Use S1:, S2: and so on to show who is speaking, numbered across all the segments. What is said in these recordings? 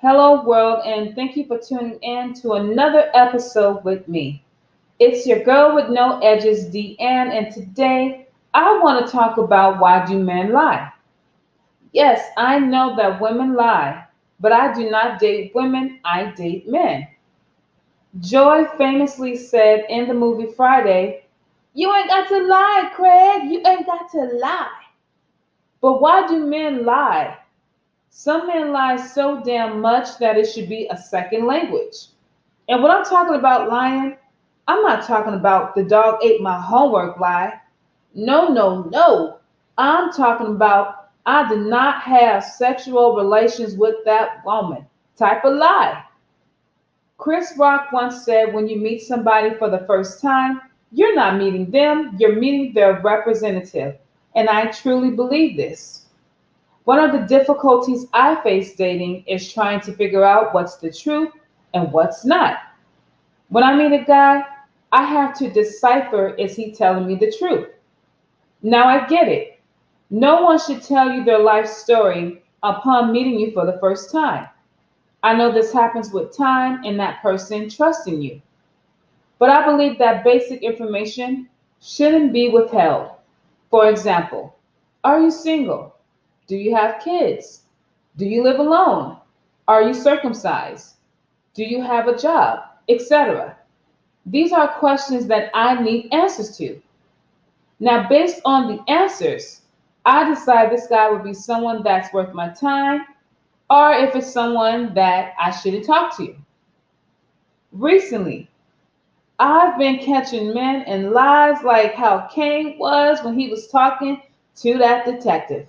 S1: Hello, world, and thank you for tuning in to another episode with me. It's your girl with no edges, Deanne, and today I want to talk about why do men lie? Yes, I know that women lie, but I do not date women, I date men. Joy famously said in the movie Friday, You ain't got to lie, Craig, you ain't got to lie. But why do men lie? Some men lie so damn much that it should be a second language. And when I'm talking about lying, I'm not talking about the dog ate my homework lie. No, no, no. I'm talking about I did not have sexual relations with that woman type of lie. Chris Rock once said when you meet somebody for the first time, you're not meeting them, you're meeting their representative. And I truly believe this. One of the difficulties I face dating is trying to figure out what's the truth and what's not. When I meet a guy, I have to decipher is he telling me the truth? Now I get it. No one should tell you their life story upon meeting you for the first time. I know this happens with time and that person trusting you. But I believe that basic information shouldn't be withheld. For example, are you single? Do you have kids? Do you live alone? Are you circumcised? Do you have a job? Etc. These are questions that I need answers to. Now, based on the answers, I decide this guy would be someone that's worth my time or if it's someone that I shouldn't talk to. Recently, I've been catching men in lies like how Caine was when he was talking to that detective.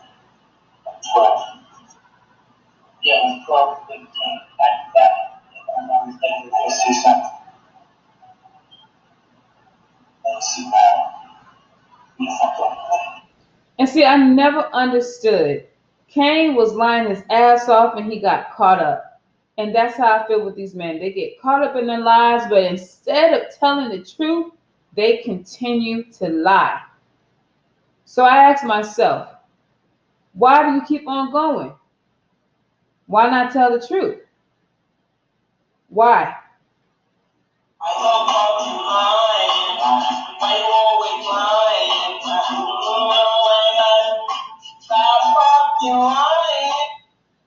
S2: 12. Yeah, 12, 15, like that. If I'm not mistaken, see something. Let's see.
S1: And see, I never understood. Caine was lying his ass off and he got caught up. And that's how I feel with these men. They get caught up in their lies, but instead of telling the truth, they continue to lie. So I asked myself, why do you keep on going? Why not tell the truth? Why?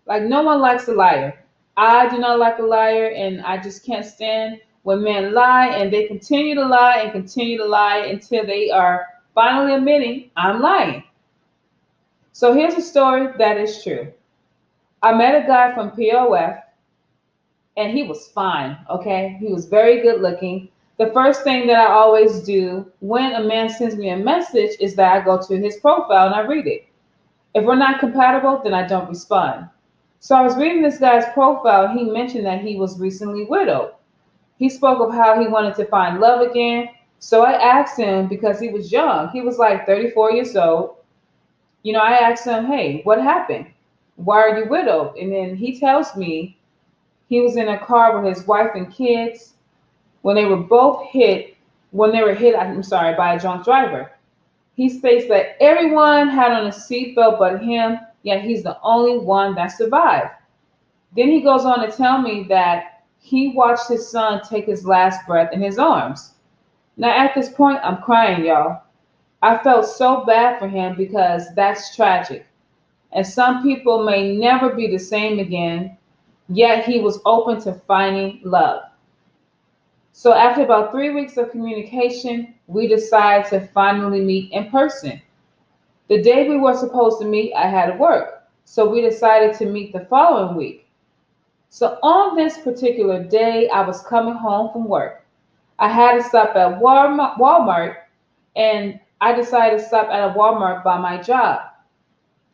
S1: Like no one likes a liar. I do not like a liar, and I just can't stand when men lie and they continue to lie and continue to lie until they are finally admitting I'm lying. So here's a story that is true. I met a guy from POF and he was fine, okay? He was very good looking. The first thing that I always do when a man sends me a message is that I go to his profile and I read it. If we're not compatible, then I don't respond. So I was reading this guy's profile. He mentioned that he was recently widowed. He spoke of how he wanted to find love again. So I asked him because he was young. He was like 34 years old. You know, I asked him, hey, what happened? Why are you widowed? And then he tells me he was in a car with his wife and kids when they were both hit, when they were hit, I'm sorry, by a drunk driver. He states that everyone had on a seatbelt but him, yet he's the only one that survived. Then he goes on to tell me that he watched his son take his last breath in his arms. Now, at this point, I'm crying, y'all. I felt so bad for him because that's tragic. And some people may never be the same again, yet he was open to finding love. So, after about three weeks of communication, we decided to finally meet in person. The day we were supposed to meet, I had to work. So, we decided to meet the following week. So, on this particular day, I was coming home from work. I had to stop at Walmart, and I decided to stop at a Walmart by my job.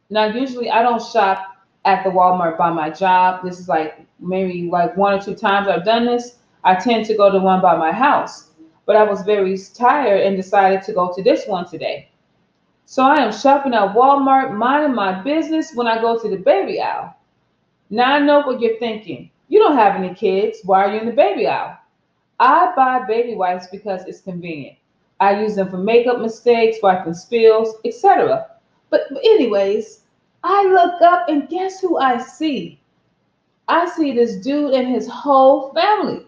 S1: Now, usually I don't shop at the Walmart by my job. This is like maybe like one or two times I've done this. I tend to go to one by my house, but I was very tired and decided to go to this one today. So I am shopping at Walmart, minding my business when I go to the baby aisle. Now I know what you're thinking. You don't have any kids. Why are you in the baby aisle? I buy baby wipes because it's convenient. I use them for makeup mistakes, wiping spills, etc. But, but anyways, I look up and guess who I see? I see this dude and his whole family.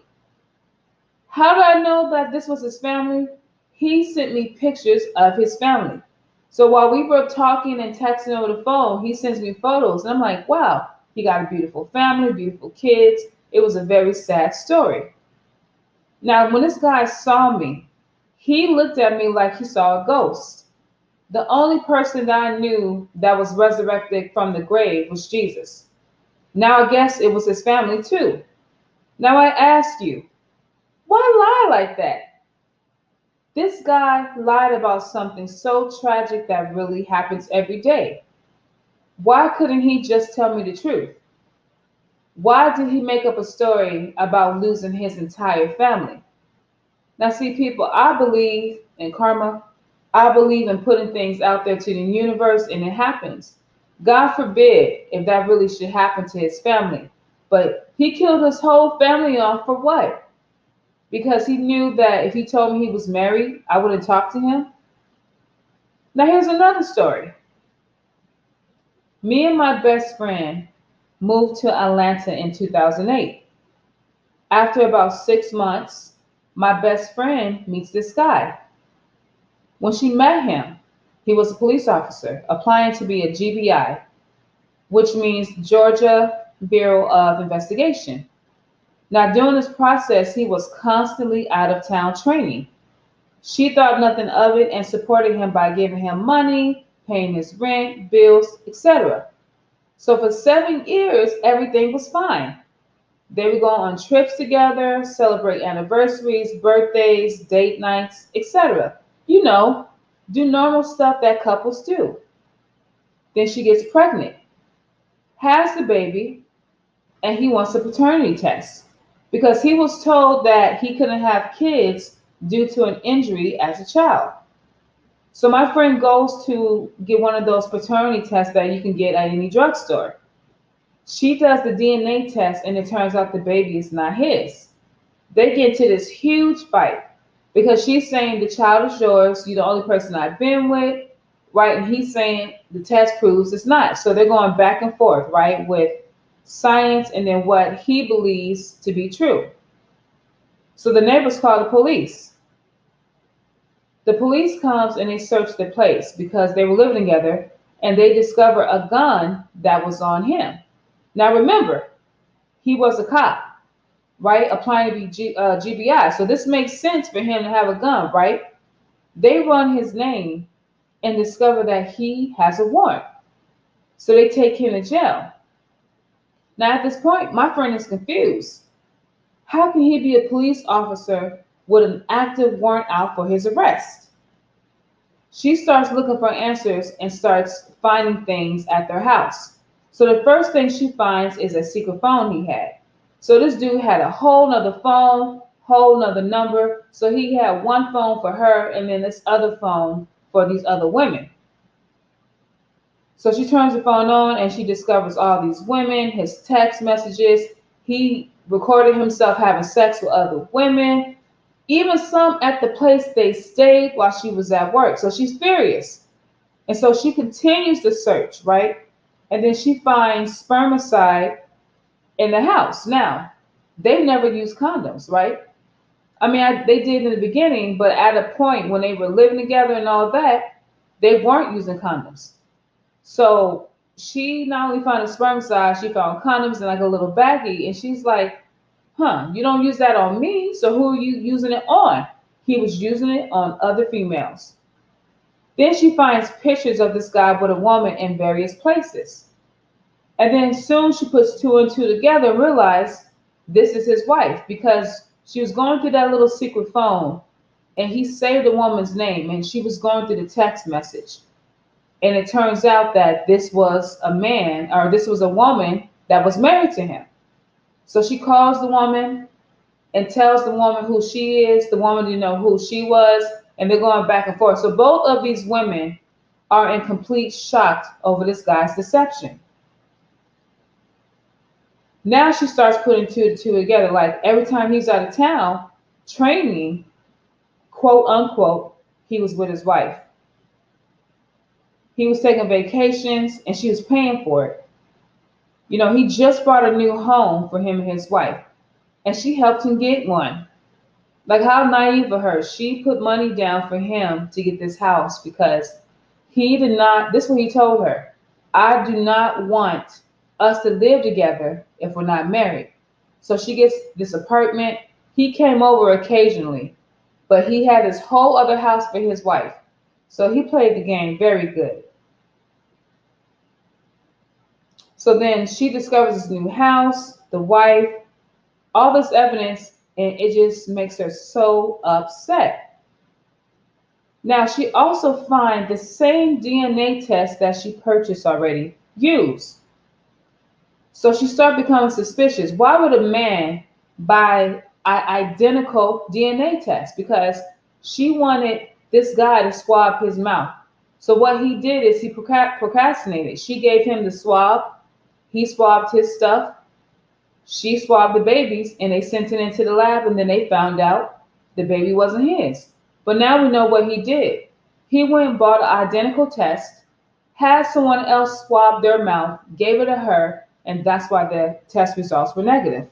S1: How do I know that this was his family? He sent me pictures of his family. So while we were talking and texting over the phone, he sends me photos. And I'm like, wow, he got a beautiful family, beautiful kids. It was a very sad story. Now, when this guy saw me, he looked at me like he saw a ghost. The only person that I knew that was resurrected from the grave was Jesus. Now I guess it was his family too. Now I ask you, why lie like that? This guy lied about something so tragic that really happens every day. Why couldn't he just tell me the truth? Why did he make up a story about losing his entire family? Now, see, people, I believe in karma. I believe in putting things out there to the universe and it happens. God forbid if that really should happen to his family. But he killed his whole family off for what? because he knew that if he told me he was married, I wouldn't talk to him. Now, here's another story. Me and my best friend moved to Atlanta in 2008. After about six months, my best friend meets this guy. When she met him, he was a police officer applying to be a GBI, which means Georgia Bureau of Investigation. Now, during this process, he was constantly out of town training. She thought nothing of it and supported him by giving him money, paying his rent, bills, etc. So for seven years, everything was fine. They would go on trips together, celebrate anniversaries, birthdays, date nights, etc. You know, do normal stuff that couples do. Then she gets pregnant, has the baby, and he wants a paternity test because he was told that he couldn't have kids due to an injury as a child. So my friend goes to get one of those paternity tests that you can get at any drugstore. She does the DNA test and it turns out the baby is not his. They get into this huge fight because she's saying the child is yours, you're the only person I've been with, right? And he's saying the test proves it's not. So they're going back and forth, right? With science, and then what he believes to be true. So the neighbors call the police. The police comes and they search the place because they were living together and they discover a gun that was on him. Now remember, he was a cop, right? Applying to be G, uh, GBI. So this makes sense for him to have a gun, right? They run his name and discover that he has a warrant. So they take him to jail. Now, at this point, my friend is confused. How can he be a police officer with an active warrant out for his arrest? She starts looking for answers and starts finding things at their house. So the first thing she finds is a secret phone he had. So this dude had a whole nother phone, whole nother number. So he had one phone for her and then this other phone for these other women. So she turns the phone on and she discovers all these women, his text messages. He recorded himself having sex with other women, even some at the place they stayed while she was at work. So she's furious. And so she continues to search, right? And then she finds spermicide in the house. Now, they never used condoms, right? I mean, I, they did in the beginning, but at a point when they were living together and all that, they weren't using condoms. So she not only found a spermicide, she found condoms in like a little baggie, and she's like, "Huh, you don't use that on me, so who are you using it on?" He was using it on other females. Then she finds pictures of this guy with a woman in various places. And then soon she puts two and two together and realizes this is his wife because she was going through that little secret phone and he saved a woman's name and she was going through the text message. And it turns out that this was a man or this was a woman that was married to him. So she calls the woman and tells the woman who she is, the woman didn't know who she was, and they're going back and forth. So both of these women are in complete shock over this guy's deception. Now she starts putting two and two together. Like every time he's out of town training, quote unquote, he was with his wife. He was taking vacations and she was paying for it. You know, he just bought a new home for him and his wife, and she helped him get one. Like, how naive of her. She put money down for him to get this house because he did not, this is what he told her I do not want us to live together if we're not married. So she gets this apartment. He came over occasionally, but he had this whole other house for his wife. So he played the game very good. So then she discovers this new house, the wife, all this evidence, and it just makes her so upset. Now, she also finds the same DNA test that she purchased already used. So she started becoming suspicious. Why would a man buy an identical DNA test? Because she wanted this guy to swab his mouth. So what he did is he procrastinated. She gave him the swab. He swabbed his stuff. She swabbed the babies, and they sent it into the lab, and then they found out the baby wasn't his. But now we know what he did. He went and bought an identical test, had someone else swab their mouth, gave it to her, and that's why the test results were negative.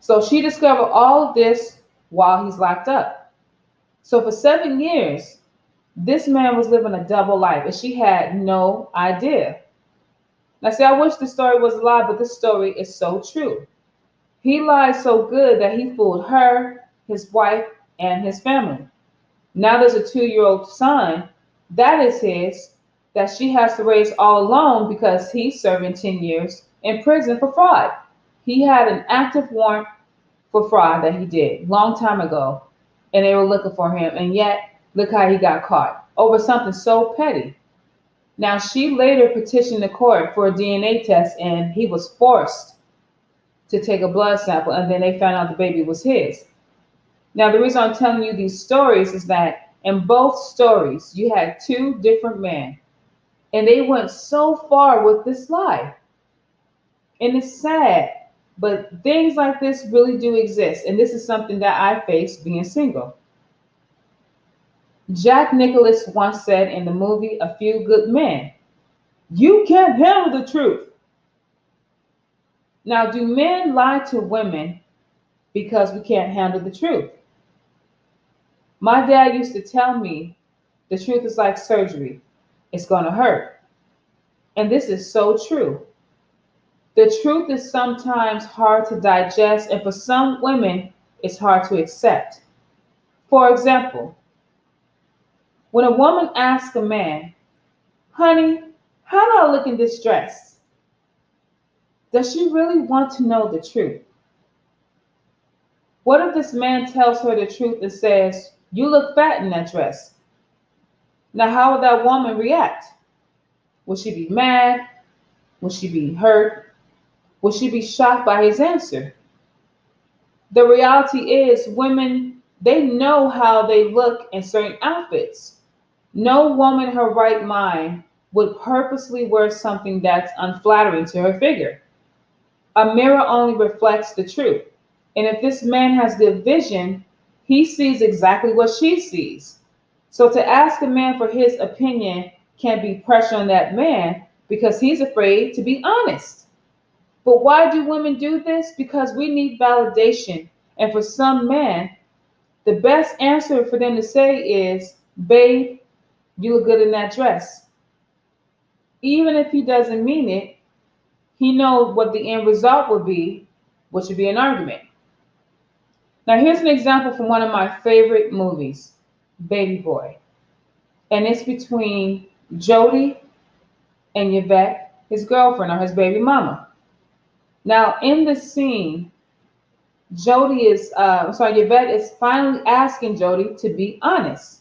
S1: So she discovered all of this while he's locked up. So for seven years, this man was living a double life, and she had no idea. Now, see, I wish the story was a lie, but this story is so true. He lied so good that he fooled her, his wife, and his family. Now there's a two year old son that is his that she has to raise all alone because he's serving 10 years in prison for fraud. He had an active warrant for fraud that he did long time ago, and they were looking for him. And yet, look how he got caught over something so petty. Now, she later petitioned the court for a DNA test, and he was forced to take a blood sample, and then they found out the baby was his. Now, the reason I'm telling you these stories is that in both stories, you had two different men, and they went so far with this lie. And it's sad, but things like this really do exist, and this is something that I face being single. Jack Nicholas once said in the movie A Few Good Men, You can't handle the truth. Now, do men lie to women because we can't handle the truth? My dad used to tell me the truth is like surgery, it's going to hurt. And this is so true. The truth is sometimes hard to digest, and for some women, it's hard to accept. For example, when a woman asks a man, honey, how do I look in this dress? Does she really want to know the truth? What if this man tells her the truth and says, You look fat in that dress? Now, how would that woman react? Would she be mad? Would she be hurt? Would she be shocked by his answer? The reality is, women, they know how they look in certain outfits. No woman in her right mind would purposely wear something that's unflattering to her figure. A mirror only reflects the truth. And if this man has good vision, he sees exactly what she sees. So to ask a man for his opinion can be pressure on that man because he's afraid to be honest. But why do women do this? Because we need validation. And for some men, the best answer for them to say is, babe, you look good in that dress. Even if he doesn't mean it, he knows what the end result will be, which would be an argument. Now, here's an example from one of my favorite movies, Baby Boy. And it's between Jody and Yvette, his girlfriend or his baby mama. Now, in this scene, Jody is, uh, sorry, Yvette is finally asking Jody to be honest.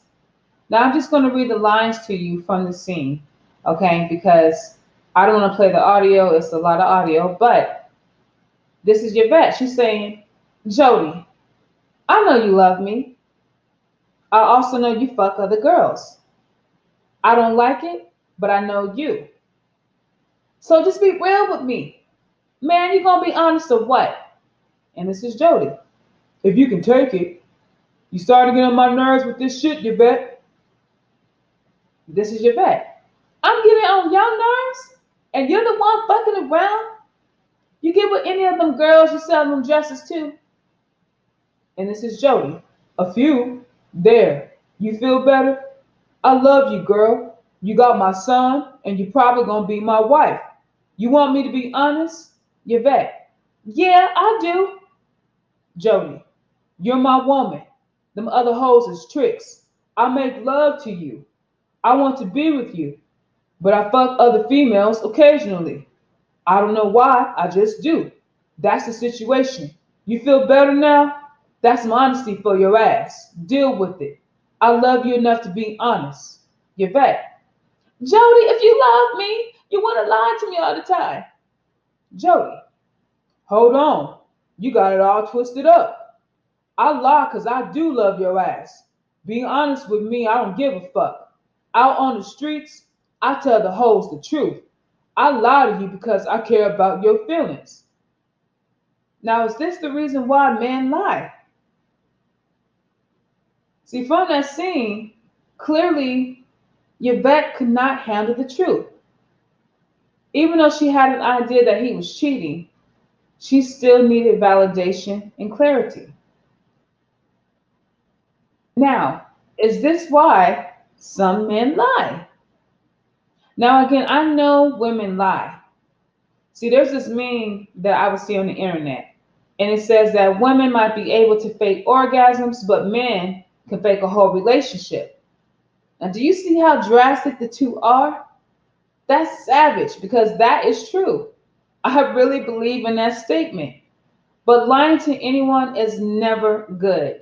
S1: Now I'm just going to read the lines to you from the scene, okay? Because I don't want to play the audio, it's a lot of audio, but this is Yvette. She's saying, Jody, I know you love me. I also know you fuck other girls. I don't like it, but I know you. So just be real with me. Man, you gonna be honest or what? And this is Jody. If you can take it. You starting to get on my nerves with this shit, Yvette. This is Yvette. I'm getting on your nerves, and you're the one fucking around. You get with any of them girls you sell them dresses to. And this is Jody. A few. There. You feel better? I love you, girl. You got my son, and you're probably gonna be my wife. You want me to be honest? Yvette. Yeah, I do. Jody. You're my woman. Them other hoes is tricks. I make love to you. I want to be with you. But I fuck other females occasionally. I don't know why, I just do. That's the situation. You feel better now? That's some honesty for your ass. Deal with it. I love you enough to be honest. Yvette. Jody, if you love me, you want to lie to me all the time. Jody. Hold on. You got it all twisted up. I lie because I do love your ass. Be honest with me, I don't give a fuck. Out on the streets, I tell the hoes the truth. I lie to you because I care about your feelings. Now, is this the reason why men lie? See, from that scene, clearly Yvette could not handle the truth. Even though she had an idea that he was cheating, she still needed validation and clarity. Now, is this why some men lie? Now, again, I know women lie. See, there's this meme that I would see on the internet, and it says that women might be able to fake orgasms, but men can fake a whole relationship. Now, do you see how drastic the two are? That's savage because that is true. I really believe in that statement. But lying to anyone is never good.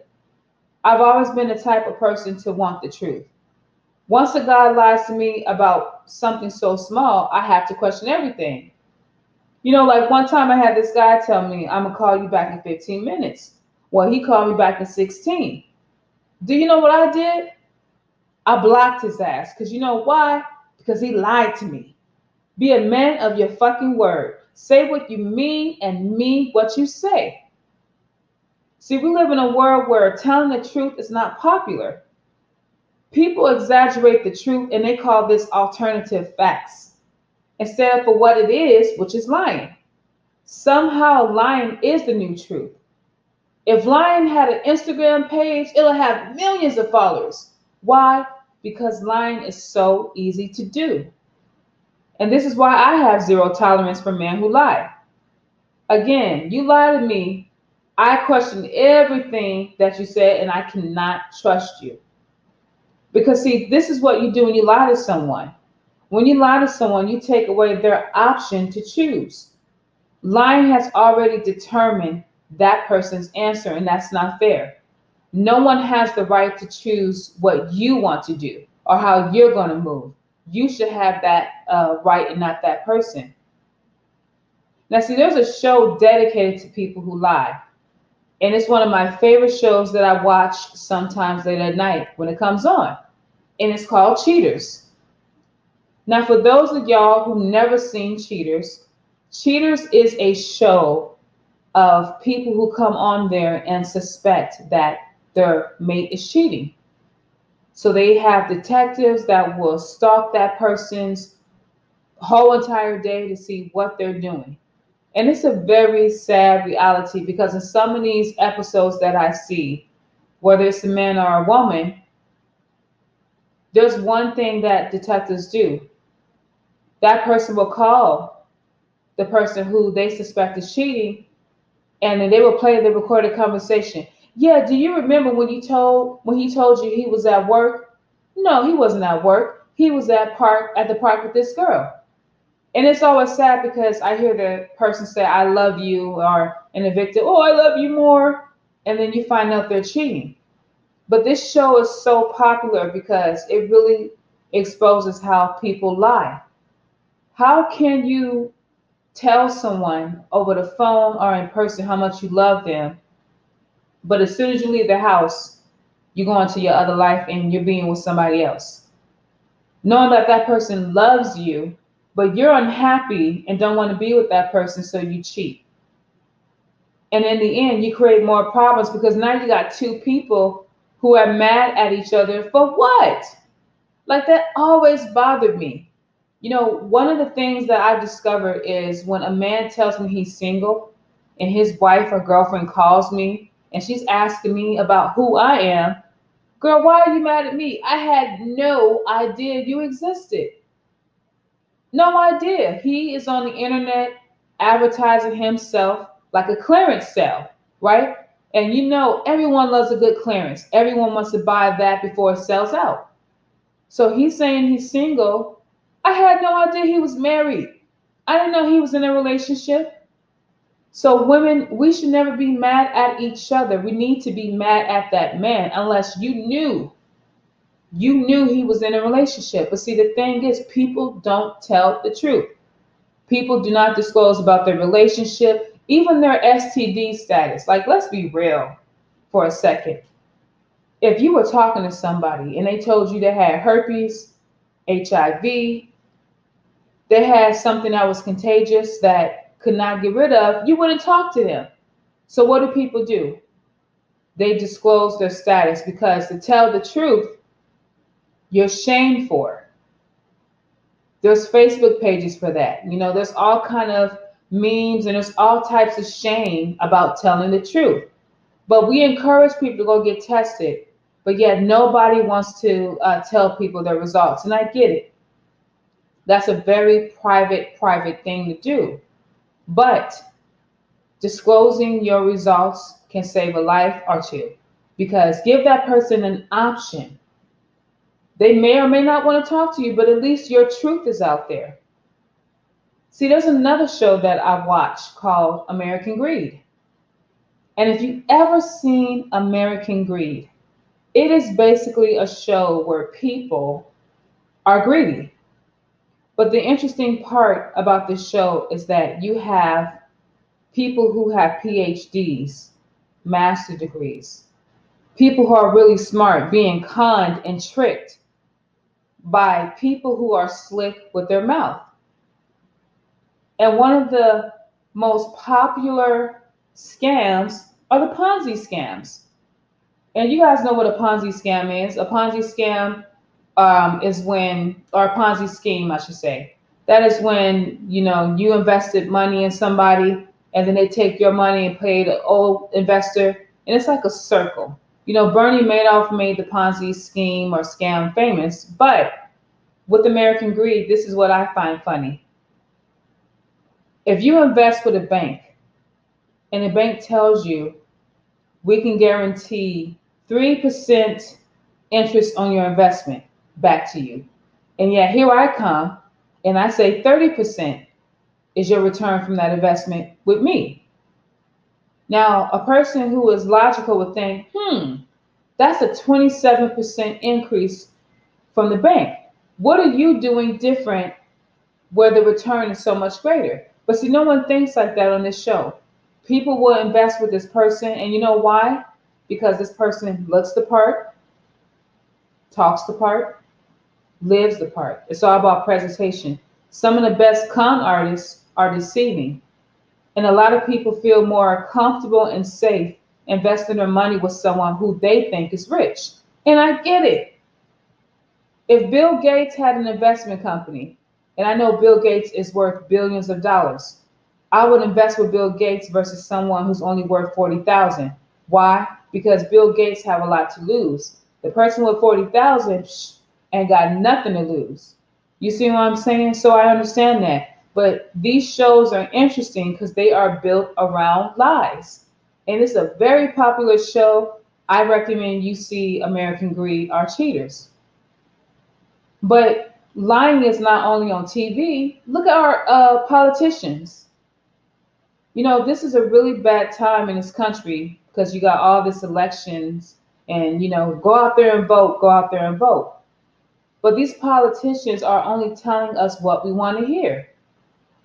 S1: I've always been the type of person to want the truth. Once a guy lies to me about something so small, I have to question everything. You know, like one time I had this guy tell me, I'm going to call you back in 15 minutes. Well, he called me back in 16. Do you know what I did? I blocked his ass. Because you know why? Because he lied to me. Be a man of your fucking word. Say what you mean and mean what you say. See, we live in a world where telling the truth is not popular. People exaggerate the truth and they call this alternative facts instead of for what it is, which is lying. Somehow, lying is the new truth. If lying had an Instagram page, it'll have millions of followers. Why? Because lying is so easy to do. And this is why I have zero tolerance for men who lie. Again, you lie to me, I question everything that you said, and I cannot trust you. Because, see, this is what you do when you lie to someone. When you lie to someone, you take away their option to choose. Lying has already determined that person's answer, and that's not fair. No one has the right to choose what you want to do or how you're going to move. You should have that uh, right and not that person. Now, see, there's a show dedicated to people who lie. And it's one of my favorite shows that I watch sometimes late at night when it comes on. And it's called Cheaters. Now, for those of y'all who've never seen Cheaters, Cheaters is a show of people who come on there and suspect that their mate is cheating. So they have detectives that will stalk that person's whole entire day to see what they're doing. And it's a very sad reality because in some of these episodes that I see, whether it's a man or a woman, there's one thing that detectives do. That person will call the person who they suspect is cheating and then they will play the recorded conversation. Yeah, do you remember when you told when he told you he was at work? No, he wasn't at work. He was at park at the park with this girl. And it's always sad because I hear the person say, I love you, or an evicted, oh, I love you more. And then you find out they're cheating. But this show is so popular because it really exposes how people lie. How can you tell someone over the phone or in person how much you love them, but as soon as you leave the house, you go into your other life and you're being with somebody else? Knowing that that person loves you, but you're unhappy and don't want to be with that person, so you cheat. And in the end, you create more problems because now you got two people who are mad at each other for what? Like that always bothered me. You know, one of the things that I discovered is when a man tells me he's single and his wife or girlfriend calls me and she's asking me about who I am, girl, why are you mad at me? I had no idea you existed. No idea. He is on the internet advertising himself like a clearance sale, right? And you know, everyone loves a good clearance. Everyone wants to buy that before it sells out. So he's saying he's single. I had no idea he was married. I didn't know he was in a relationship. So, women, we should never be mad at each other. We need to be mad at that man unless you knew. You knew he was in a relationship. But see, the thing is, people don't tell the truth. People do not disclose about their relationship even their STD status. Like, let's be real for a second. If you were talking to somebody and they told you they had herpes, HIV, they had something that was contagious that could not get rid of, you wouldn't talk to them. So, what do people do? They disclose their status because to tell the truth, you're shamed for. There's Facebook pages for that. You know, there's all kind of memes, and there's all types of shame about telling the truth. But we encourage people to go get tested, but yet nobody wants to uh, tell people their results. And I get it. That's a very private, private thing to do. But disclosing your results can save a life or two because give that person an option. They may or may not want to talk to you, but at least your truth is out there. See, there's another show that I watched called American Greed. And if you've ever seen American Greed, it is basically a show where people are greedy. But the interesting part about this show is that you have people who have PhDs, master degrees, people who are really smart being conned and tricked by people who are slick with their mouth. And one of the most popular scams are the Ponzi scams. And you guys know what a Ponzi scam is. A Ponzi scam um, is when, or a Ponzi scheme, I should say. That is when you know you invested money in somebody, and then they take your money and pay the old investor, and it's like a circle. You know, Bernie Madoff made the Ponzi scheme or scam famous, but with American Greed, this is what I find funny. If you invest with a bank and the bank tells you we can guarantee 3% interest on your investment back to you, and yet here I come and I say 30% is your return from that investment with me. Now, a person who is logical would think, hmm, that's a 27% increase from the bank. What are you doing different where the return is so much greater? But see, no one thinks like that on this show. People will invest with this person, and you know why? Because this person looks the part, talks the part, lives the part. It's all about presentation. Some of the best con artists are deceiving. And a lot of people feel more comfortable and safe investing their money with someone who they think is rich. And I get it. If Bill Gates had an investment company and I know Bill Gates is worth billions of dollars. I would invest with Bill Gates versus someone who's only worth 40,000. Why? Because Bill Gates have a lot to lose. The person with 40,000 ain't got nothing to lose. You see what I'm saying? So I understand that. But these shows are interesting because they are built around lies. And it's a very popular show. I recommend you see American Greed Are Cheaters. But lying is not only on TV. Look at our uh, politicians. You know, this is a really bad time in this country because you got all this elections and you know, go out there and vote, go out there and vote. But these politicians are only telling us what we want to hear.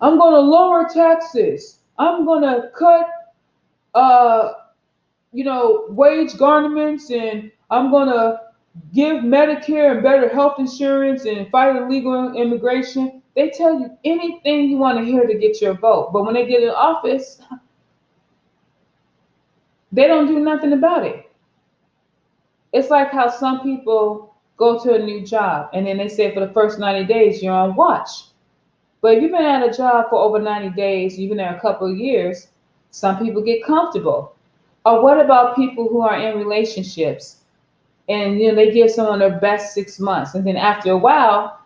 S1: I'm going to lower taxes. I'm going to cut, uh, you know, wage garnishments, and I'm going to give Medicare and better health insurance and fight illegal immigration. They tell you anything you want to hear to get your vote. But when they get in office, they don't do nothing about it. It's like how some people go to a new job and then they say for the first 90 days you're on watch. But if you've been at a job for over 90 days, you've been there a couple of years, some people get comfortable. Or what about people who are in relationships and you know they give someone their best six months and then after a while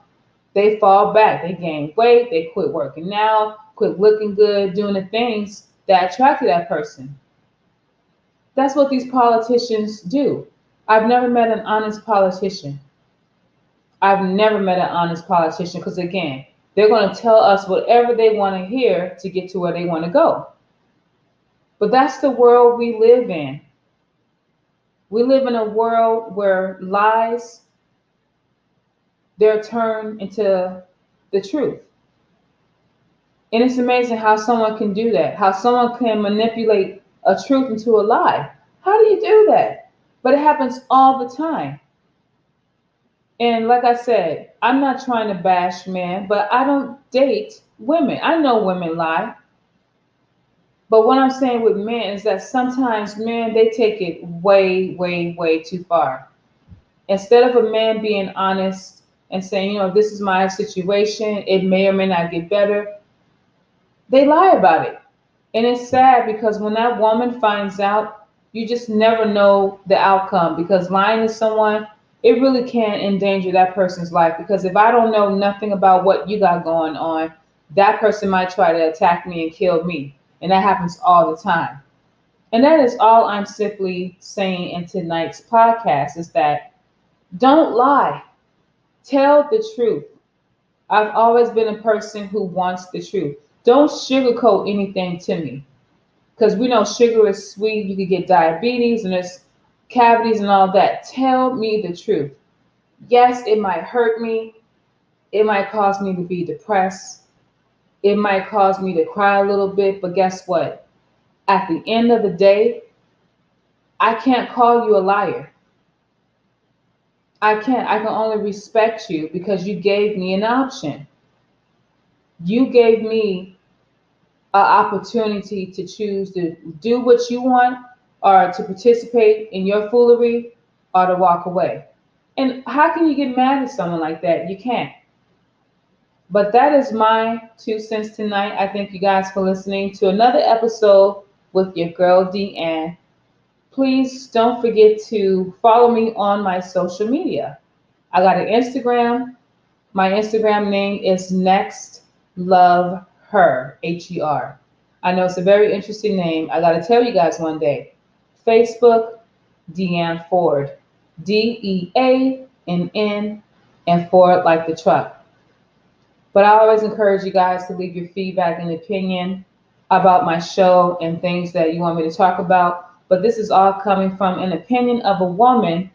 S1: they fall back, they gain weight, they quit working now, quit looking good, doing the things that attracted that person. That's what these politicians do. I've never met an honest politician. I've never met an honest politician because, again, they're going to tell us whatever they want to hear to get to where they want to go. But that's the world we live in. We live in a world where lies they're turned into the truth. And it's amazing how someone can do that, how someone can manipulate a truth into a lie. How do you do that? But it happens all the time. And like I said, I'm not trying to bash men, but I don't date women. I know women lie. But what I'm saying with men is that sometimes men they take it way, way, way too far. Instead of a man being honest and saying, you know, this is my situation, it may or may not get better, they lie about it. And it's sad because when that woman finds out, you just never know the outcome because lying to someone, it really can endanger that person's life. Because if I don't know nothing about what you got going on, that person might try to attack me and kill me. And that happens all the time. And that is all I'm simply saying in tonight's podcast is that don't lie. Tell the truth. I've always been a person who wants the truth. Don't sugarcoat anything to me. Because we know sugar is sweet. You could get diabetes and there's cavities and all that. Tell me the truth. Yes, it might hurt me. It might cause me to be depressed. It might cause me to cry a little bit. But guess what? At the end of the day, I can't call you a liar. I can't. I can only respect you because you gave me an option. You gave me an opportunity to choose to do what you want or to participate in your foolery or to walk away. And how can you get mad at someone like that? You can't. But that is my two cents tonight. I thank you guys for listening to another episode with your girl Deanne. Please don't forget to follow me on my social media. I got an Instagram. My Instagram name is Next Love her, H E R. I know it's a very interesting name. I got to tell you guys one day. Facebook, Deanne Ford. D E A N N and Ford like the truck. But I always encourage you guys to leave your feedback and opinion about my show and things that you want me to talk about. But this is all coming from an opinion of a woman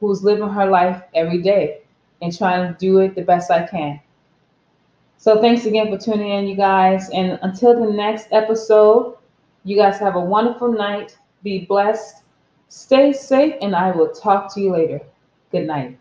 S1: who's living her life every day and trying to do it the best I can. So thanks again for tuning in, you guys. And until the next episode, you guys have a wonderful night. Be blessed. Stay safe, and I will talk to you later. Good night.